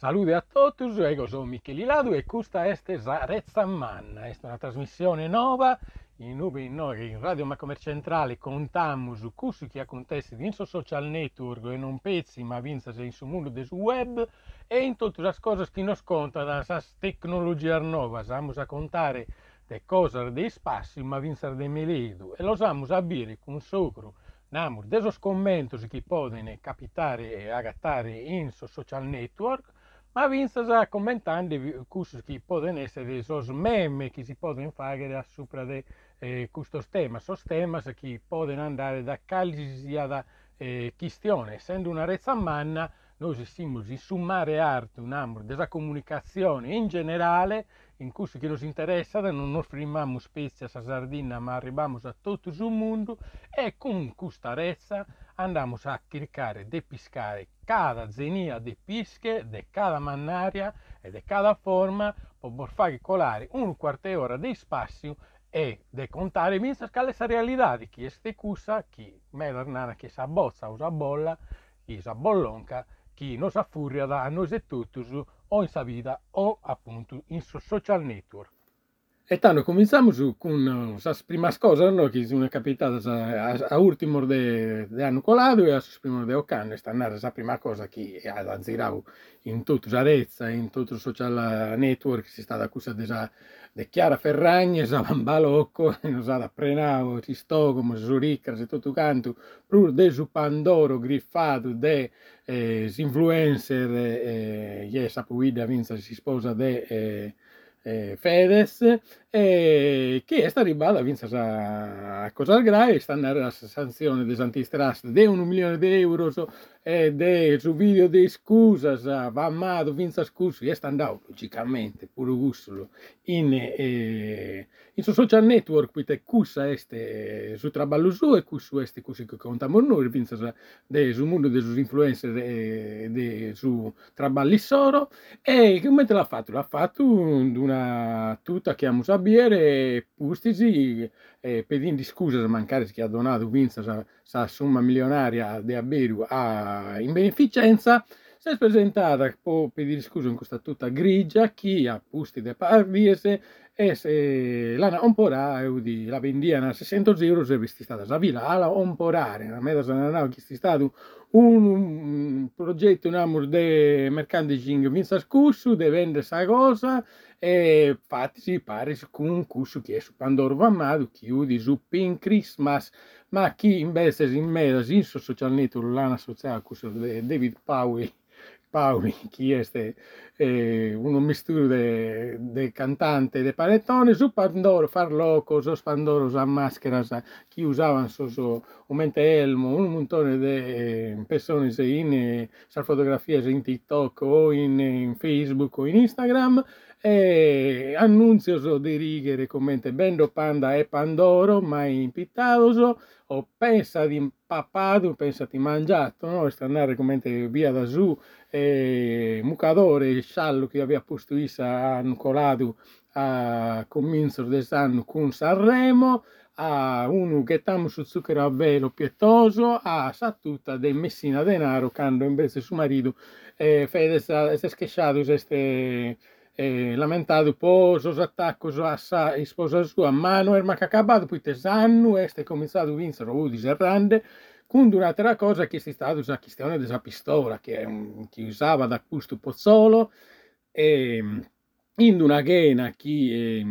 Salute a tutti, io sono Michele Ladu e questa è Zarezza Manna, è una trasmissione nuova in noi in Radio Maccomer Centrale contiamo su cosa che acontece in social network e non pezzi ma vince in sul mondo del web e in tutte le cose che nos conta da tecnologia nuova, siamo a contare le cose dei spassi ma vince dei meledo e lo siamo a dire con socro Namur, desos commentos che possono capitare e agattare in social network ma vinza commentando cose che possono essere dei meme che si possono fare sopra di eh, questo tema, sono temi che possono andare da qualsiasi eh, questione, essendo una rezza manna, noi siamo in summare arte un amore della comunicazione in generale, in cui che ci interessa, non nos fermiamo spezia a sardina, ma arriviamo a tutto il mondo e con questa rezza andiamo a cercare di pescare cada zenia di pesche, di cada mannaria e di cada forma per far colare un quarto d'ora di spazio e di contare minsa scale sa realtà di chi è cusa, chi me che sa bozza usa bolla, chi sa bollonca, chi non sa furia da noi e tutti o in sa vita o appunto in social network. E tanto cominciamo con le prime cose no, che sono capitate a, a, a ultimo de, de anno colato e a primo de occanno. Sta andando la prima cosa che ha girato in tutta Zarezza, in tutto il social network, si sta accusando di Chiara Ferragni, sa Balocco, non sa da Prenavo, Cistogomo, Zuricca, e tutto canto, pur de su Pandoro griffato de eh, influencer, eh, yes, Apuida Vinza si sposa de... Eh, eh, Fedez e che è stata ribada vinse a cosa grave sta andando la sanzione des antitrust di un milione di euro e de, su video di scusa va amato vinse scusa e sta andando logicamente pure gusto in, eh, in su social network quite cussa este su traballo su e cusso este così che contiamo noi vinse de, su mondo dei influencer e de, su traballi soro e come l'ha fatto? L'ha fatto una tutta che amo sapere pustisi eh, pedendo scusa se mancare che ha donato vinza sa somma milionaria di Aberu a, in beneficenza si è presentata può pedire scusa in questa tutta grigia chi ha pusti de parviese e se l'hanno un po' di la vendiana a 600 euro se è stata la villa alla un po' rare la meta sono che è stato un, un progetto in amor de merchandising vinza scusso de vendere questa cosa e infatti si pare con un curso che è su Pandoro Vamado chiudi su Pink Christmas. Ma chi invece in mezzo in social network l'hanno associato con David Powell Paoli, chi è eh, uno misturo de, de cantante de panettone, su Pandoro farloco, Pandoro sa maschera, sa, chi usava so, so, un elmo, un montone di eh, persone in eh, fotografie in TikTok o in, in, Facebook o in Instagram e annunzio di righe commenti bendo panda e pandoro mai impittato o pensa di pappato pensa di mangiato no? sta andare commenti via da su e mucadore il sciallo che aveva posto a Nicolato a comienzo dell'anno con Sanremo a uno che stiamo su zucchero a velo pietoso a sa tutta del Messina Denaro quando invece suo marito eh, Fede si è schiacciato queste eh, lamentato poi su attacco a sa sposa sua ma non era acabato poi te sanno e è cominciato a vincere Udi Serrande con un'altra cosa che è stata la questione della pistola che, che usava da questo Pozzolo e in una ghena che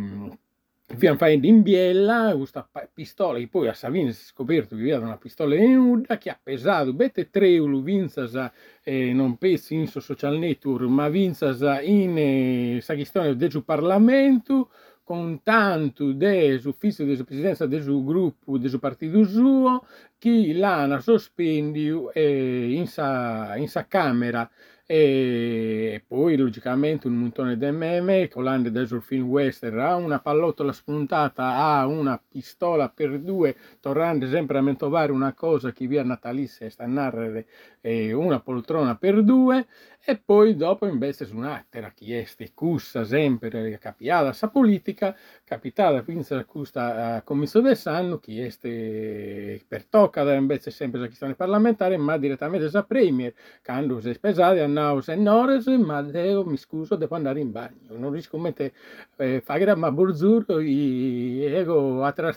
in biella questa pistola che poi a Savini si è scoperto che aveva una pistola in nuda che ha pesato bette tre euro vinzasa eh, non pensi in social network ma vinzasa in eh, questione del Parlamento con tanto dell'ufficio della presidenza del suo gruppo, del suo partito suo, che l'ha sospeso eh, in, sa, in sa camera e poi logicamente un montone di meme colando da film western a una pallottola spuntata a una pistola per due tornando sempre a mentovare una cosa che via natalizia sta a narrare eh, una poltrona per due e poi dopo invece su un'altra chiesta cussa sempre capiata sa politica capitata quindi questa commissione del sanno chieste per tocca invece sempre la questione parlamentare ma direttamente sa premier quando si è spesata tornavo se ores, ma devo, mi scuso, devo andare in bagno. Non riesco a mettere, eh, fare ma borzuro, e ego a tre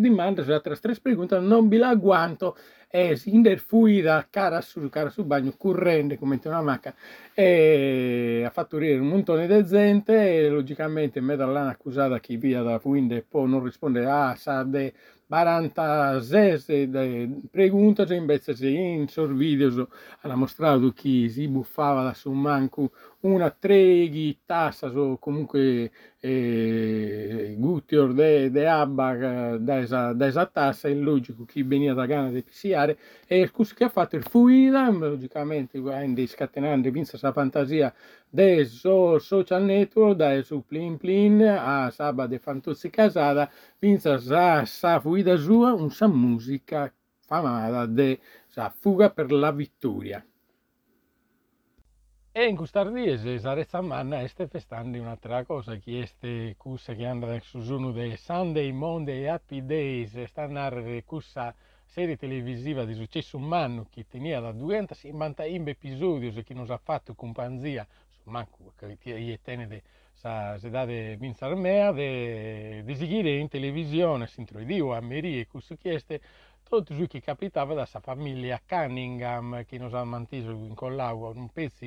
domande, a tre preguntas, non vi la aguanto e sin der fuida cara su, cara sul bagno, correndo come una macca, e ha fatto ridere un montone di gente e logicamente me dall'ana accusata chi via da fuinde può non rispondere a ah, sa de 46 preguntas invece se in sorvideo hanno mostrato chi si buffava da su manco una treghi tassa o comunque eh, gutior de, de abba eh, da esa, tassa è logico chi veniva da gana di pisiare e il che ha fatto? Il fuida logicamente quindi scatenando vinse sa fantasia de so social network da su plin plin a saba de fantozzi casada vinse sa, sa fuida sua un sa musica famata de sa fuga per la vittoria e in custardiese sarezza manna este festando un'altra cosa, che este cussa che anda su uno dei Sunday, Monday, Happy Days, sta a questa serie televisiva di successo umano che tenia da 250 episodi e che non ha fatto compagnia, manco che tiene sa sedade Vince Armea, de, de seguire in televisione, si introduiva a Meri e questo chieste, tutto ciò che capitava da sa famiglia Cunningham che non ha mantenuto in collauo un pezzo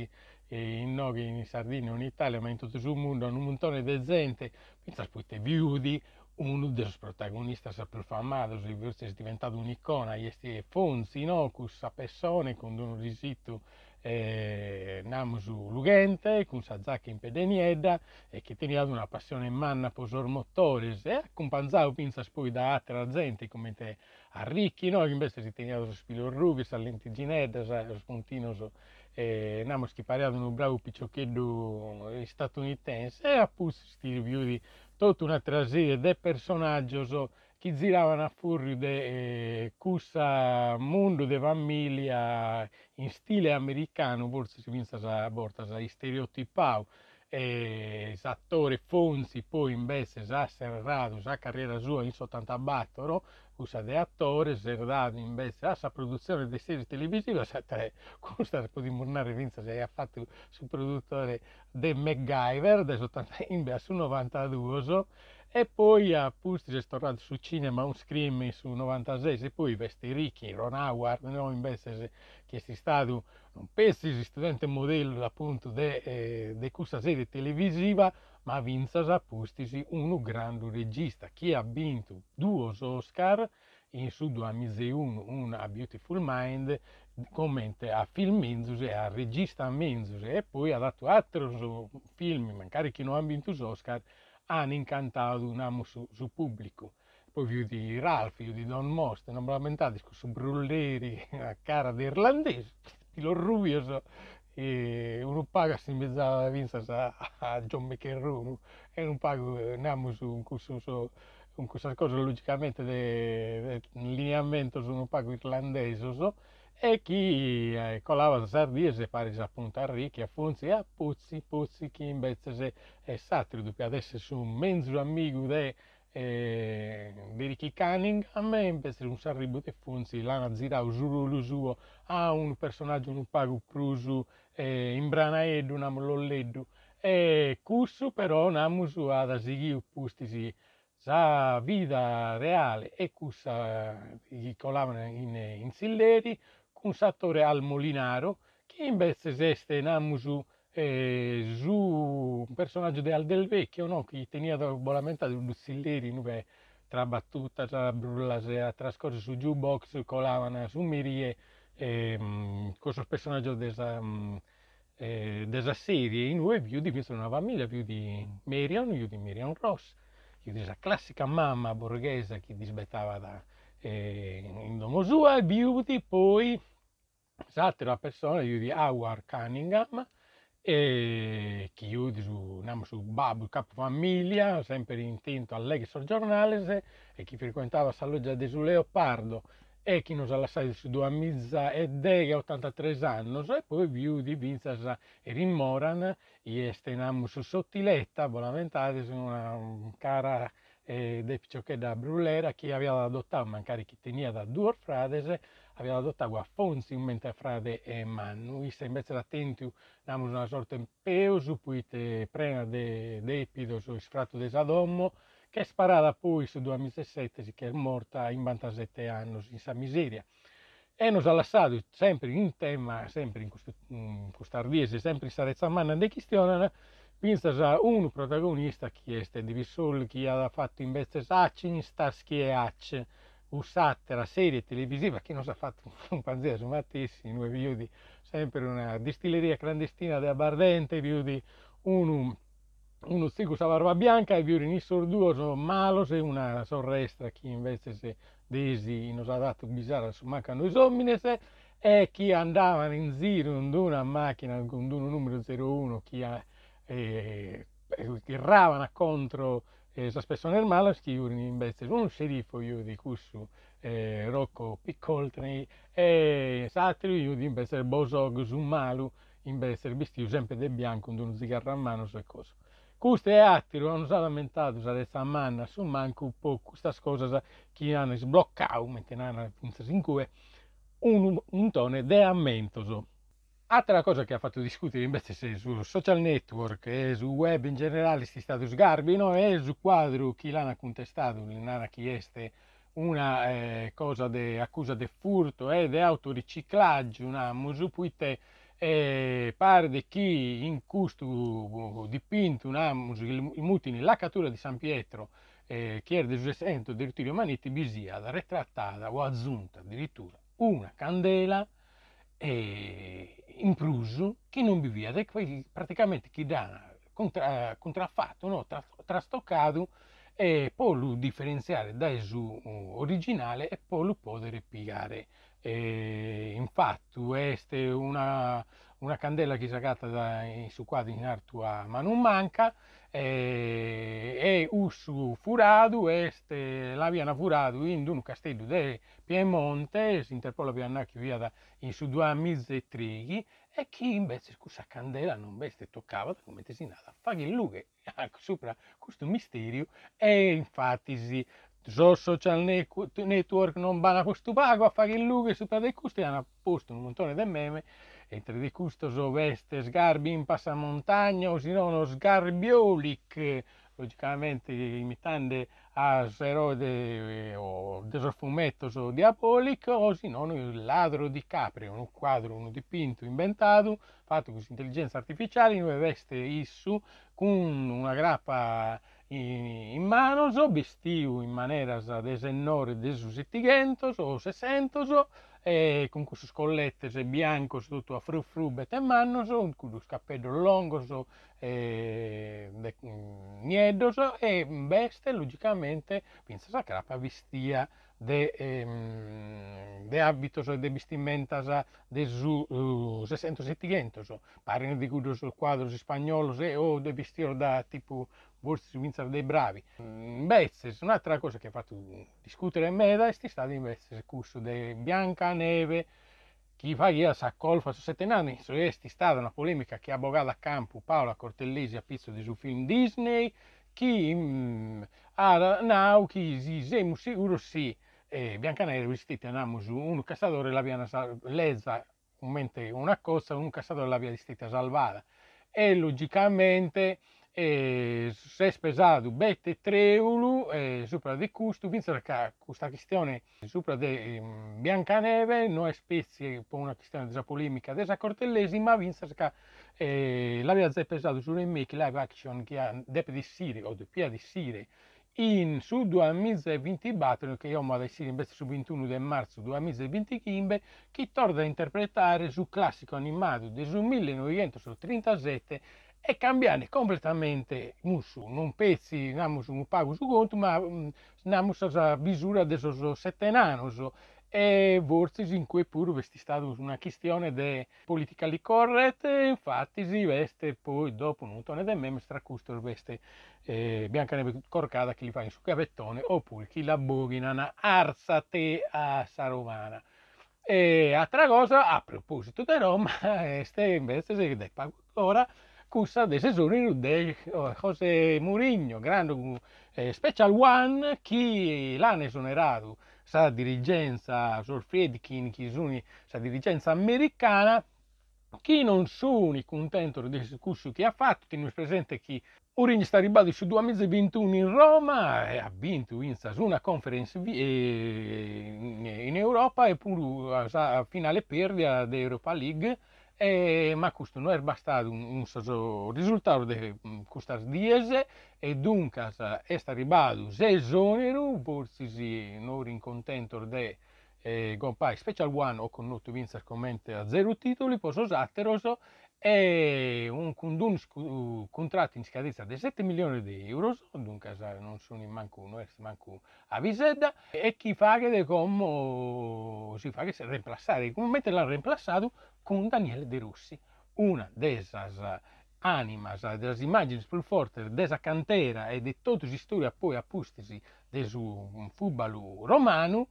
in Noghi, in Sardegna, in Italia, ma in tutto il mondo, un montone di gente, pensa poi viudi, uno dei protagonisti più famosi, è diventato un'icona, è Fonzi, no? questa persona con un risito eh, namo su Lugente, con sa zacca in pedenieda e che tenia una passione manna per i motori e accompagnava pensa poi da altra gente come te a Ricchi, no? invece si tenia su spilo Rubis, a Lentigineda, a Spontino, che parlava un bravo piccioccheddo statunitense e questi review di tutta una tragedia del personaggio che giravano a fuori de cussa mondo de famiglia in stile americano, forse si pensa a borta a stereotipau, e l'attore Fonzi poi invece ha serrato la carriera sua in 74 usa de attore serrato invece la produzione di serie televisive questa può dimostrare Vince se ha fatto su produttore di MacGyver del 80 su 92 e poi a Pusti è tornato su cinema un scream su 96 e poi Vesti Ricchi, Ron Howard no, invece che è stato un pezzo studente modello appunto di eh, questa serie televisiva ma vinse a Pustisi un grande regista che ha vinto due Oscar in su 2001 un A Beautiful Mind commenta a film Menzus e a regista Menzus e poi ha dato altri film magari che non hanno vinto Oscar hanno incantato un amo su, su pubblico. Poi più di Ralph, più di Don Most, non lamentate su brulleri a cara di irlandese, lo rubioso, e uno paga si mezzava vinza a John McEnroe e non pago andiamo su un corso su, con questa cosa logicamente del lineamento su un pago irlandese so, e chi eh, colava sardise pare appunto a ricchi a funzi a puzzi puzzi chi invece è dopo adesso su un mezzo amico de eh, di Ricky Cunningham invece un sarribo di funzi giuro lo suo a un personaggio un pago prusu eh, in branaedo un amolleddu e cusso però namusu ad asighi pustisi sa vita reale e cussa eh, colavano in, in silleri un settore al Molinaro che invece esiste namusu eh, su un personaggio di Del Vecchio no? che tenia volamenta di un silleri dove tra battuta, tra brullase, a trascorso su jukebox, colavano su mirie eh, questo personaggio della, eh, della serie in due più di una famiglia più di Marion, più di Marion Ross, più di classica mamma borghese che disbettava da eh, in domo sua e beauty poi l'altra persona di Howard Cunningham e che io su, Babu capofamiglia, sempre intento al legge giornale e chi frequentava la loggia di Leopardo e chi non ha lasciato su due mizza e dega 83 anni e poi più di Vinzas e Rimmoran e stenamo su sottiletta, volamente su una cara eh, de che da Brulera che aveva adottato, magari chi tenia da due frades aveva adottato a Fonzi mentre frade e Mannu, issa invece attenti namus una sorta di peus, poi te prena de, de epidos o sfratto de Sadommo, che è sparata poi su 2007 che è morta in 97 anni in sa miseria. E nos ha lasciato sempre in tema, sempre in questo, in questo ardiese, sempre in Sarezza Manna de Cristiana, pensa un protagonista è di Visol, che ha fatto invece Sacin, Starsky e Hatch, usate la serie televisiva che non ha fatto un panzero mattissimo, noi vedi sempre una distilleria clandestina da Bardente, vedi un uno sticus a barba bianca e viuri nisor due sono malos e una sorrestra che invece se desi non ha dato bisarra su mancano i homines e chi andava in giro con una macchina con un numero 01 chi ha eh, tirravano contro eh, la persone male che invece un sceriffo io di questo eh, Rocco Piccoltri e altri io di invece Bosog su malu invece vestito sempre di bianco un zigarro a mano e cose queste attiro hanno già lamentato questa manna su manco un po' questa cosa che hanno sbloccato mentre hanno in cui un, un tono di ammentoso Altra cosa che ha fatto discutere invece se su social network e su web in generale si stato sgarbino è su quadro chi l'hanno contestato, l'hanno chiesto una eh, cosa di accusa di furto e di autoriciclaggio, una musupuite eh, pare di chi in questo dipinto una mutini la cattura di San Pietro eh, che era del 600 di Ritiro Manetti bisia ritrattata o aggiunta addirittura una candela eh, in plus che non vivia, praticamente chi dà contra, contraffatto, no? Tra, trastoccato e poi lo differenziare dal suo originale e poi lo poter piegare. E infatti questa è una, una candela che sacata da, su quadri in arto a mano manca e, e usu furado este l'abbiano furato in un castello del Piemonte si interpola andare via da, in su due mezze trighi e chi invece questa candela non veste toccava come si nada fa che lui sopra questo misterio e infatti si So social network non vanno questo pago a fare il luce sopra di questo hanno posto un montone di meme entre di questo so veste sgarbi in passamontagna o se no uno sgarbiolic logicamente imitando a erode o desofumetto so diabolico o no il ladro di capri un quadro un dipinto inventato fatto con intelligenza artificiale in veste issu con una grappa in mano, vestiu in maniera desennore desusittigentos o sesentos, e con queste scollette bianco tutto a fru fru betemannos, con lo scappello longo e niedos e veste logicamente pensa sa crapa vestia de, eh, de hábitos e de vestimentas de su uh, 600 pare di cudos quadros spagnolos e o de vestir da tipo borsi Windsor dei bravi. Invece, un'altra cosa che ha fatto discutere me è stato invece il corso di Biancaneve, chi fa che sa colfa su sette anni, è stata una polemica che ha abogato a campo Paola Cortellesi a pizzo di suo film Disney, chi mm, ha now, chi si siamo sicuro sì, e Biancaneve vestita andiamo su un cassatore l'aveva lesa una cosa, un cassatore l'aveva vestita salvata. E logicamente e se è spesato bette treulu e sopra di questo penso che questa questione sopra di um, Biancaneve non è spezie per una questione della polemica della cortellesima penso che eh, l'aveva già pesato su remake live action che ha Depe di Sire o Deppia di Sire in su 2020 battle che io ad essere invece su 21 di marzo 2025 che torna a interpretare su classico animato del 1937 e cambiare completamente musu, non pezzi, namus un pago su conto, ma mm, namus a misura de so sette nanos e forse in cui pure è stata una questione di politically correct, infatti si veste poi dopo un montone di meme stracusto veste eh, bianca neve corcata che li fa in su cavettone oppure chi la bughina arsa te a Saromana. E altra cosa, a proposito di Roma, este invece si deve ora cussa de sezoni de José Mourinho, grande eh, Special One, chi l'ha esonerato sa dirigenza sul Friedkin, chi sono sa dirigenza americana, chi non sono contento del discorso che ha fatto, tenete presente che Urin sta ribadendo su 2021 in Roma e ha vinto in una conference in Europa e pure a finale perdita dell'Europa League e, ma questo non è bastato un, un risultato di questa diese e dunque è se esonero, forse non rincontento di eh, Gompai Special One o con Notto Vincer commenta a zero titoli, poi Sosatteroso è un, un contratto in scadenza di 7 milioni di euro, dunque non sono in manco uno, è manco a Visedda, e chi fa che come si fa che si reemplassare, come l'ha reemplazato con Daniele De Russi, una delle animas, delle immagini più forti della cantera e di tutte le storie poi appustesi del football romano,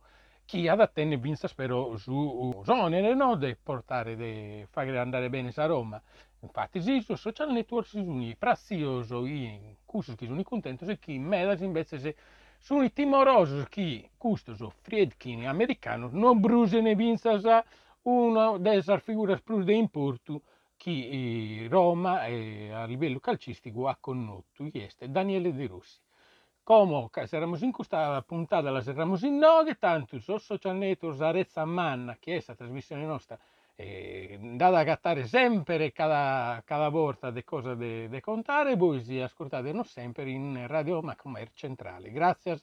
chi ha da tenne vinta spero su onere no? di portare, di fare andare bene a Roma. Infatti su social network sono prezioso in curso che sono contento e chi medas invece se sono i timorosi che questo Friedkin americano non brusene vinta una delle figure più di importo che Roma eh, a livello calcistico ha connotto, Daniele De Rossi. Como saremo in questa puntata la saremo in nove, tanto su social network Arezza Manna, che è questa trasmissione nostra, eh, da accattare sempre cada, cada volta le cose da contare, voi si ascoltate sempre in Radio Macromer Centrale. Grazie.